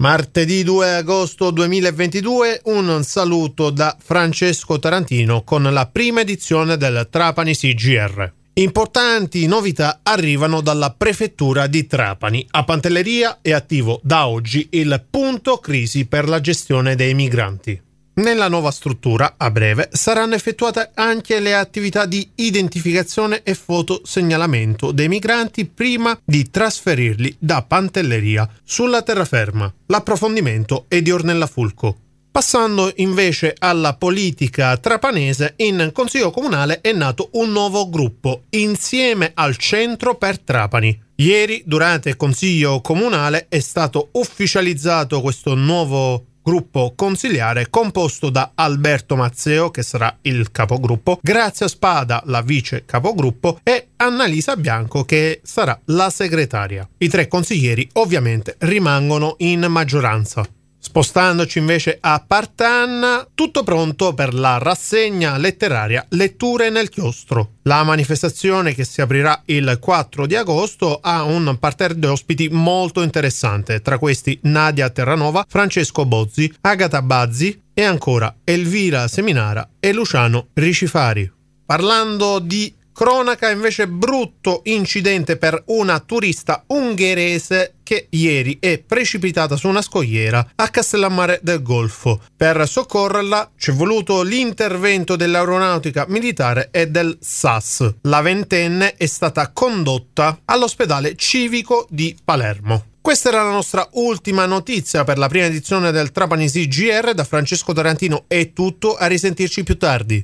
Martedì 2 agosto 2022 un saluto da Francesco Tarantino con la prima edizione del Trapani CGR. Importanti novità arrivano dalla prefettura di Trapani. A Pantelleria è attivo da oggi il punto crisi per la gestione dei migranti. Nella nuova struttura, a breve, saranno effettuate anche le attività di identificazione e fotosegnalamento dei migranti prima di trasferirli da Pantelleria sulla terraferma. L'approfondimento è di Ornella Fulco. Passando invece alla politica trapanese, in Consiglio Comunale è nato un nuovo gruppo, Insieme al Centro per Trapani. Ieri, durante il Consiglio Comunale, è stato ufficializzato questo nuovo gruppo consigliare composto da Alberto Mazzeo, che sarà il capogruppo, Grazia Spada, la vice capogruppo, e Annalisa Bianco, che sarà la segretaria. I tre consiglieri ovviamente rimangono in maggioranza. Spostandoci invece a Partanna, tutto pronto per la rassegna letteraria Letture nel chiostro. La manifestazione che si aprirà il 4 di agosto ha un parterre di ospiti molto interessante, tra questi Nadia Terranova, Francesco Bozzi, Agata Bazzi e ancora Elvira Seminara e Luciano Ricifari. Parlando di Cronaca invece brutto incidente per una turista ungherese che ieri è precipitata su una scogliera a Castellammare del Golfo. Per soccorrerla ci è voluto l'intervento dell'aeronautica militare e del SAS. La ventenne è stata condotta all'ospedale civico di Palermo. Questa era la nostra ultima notizia per la prima edizione del Trapanisi GR da Francesco Tarantino. È tutto, a risentirci più tardi.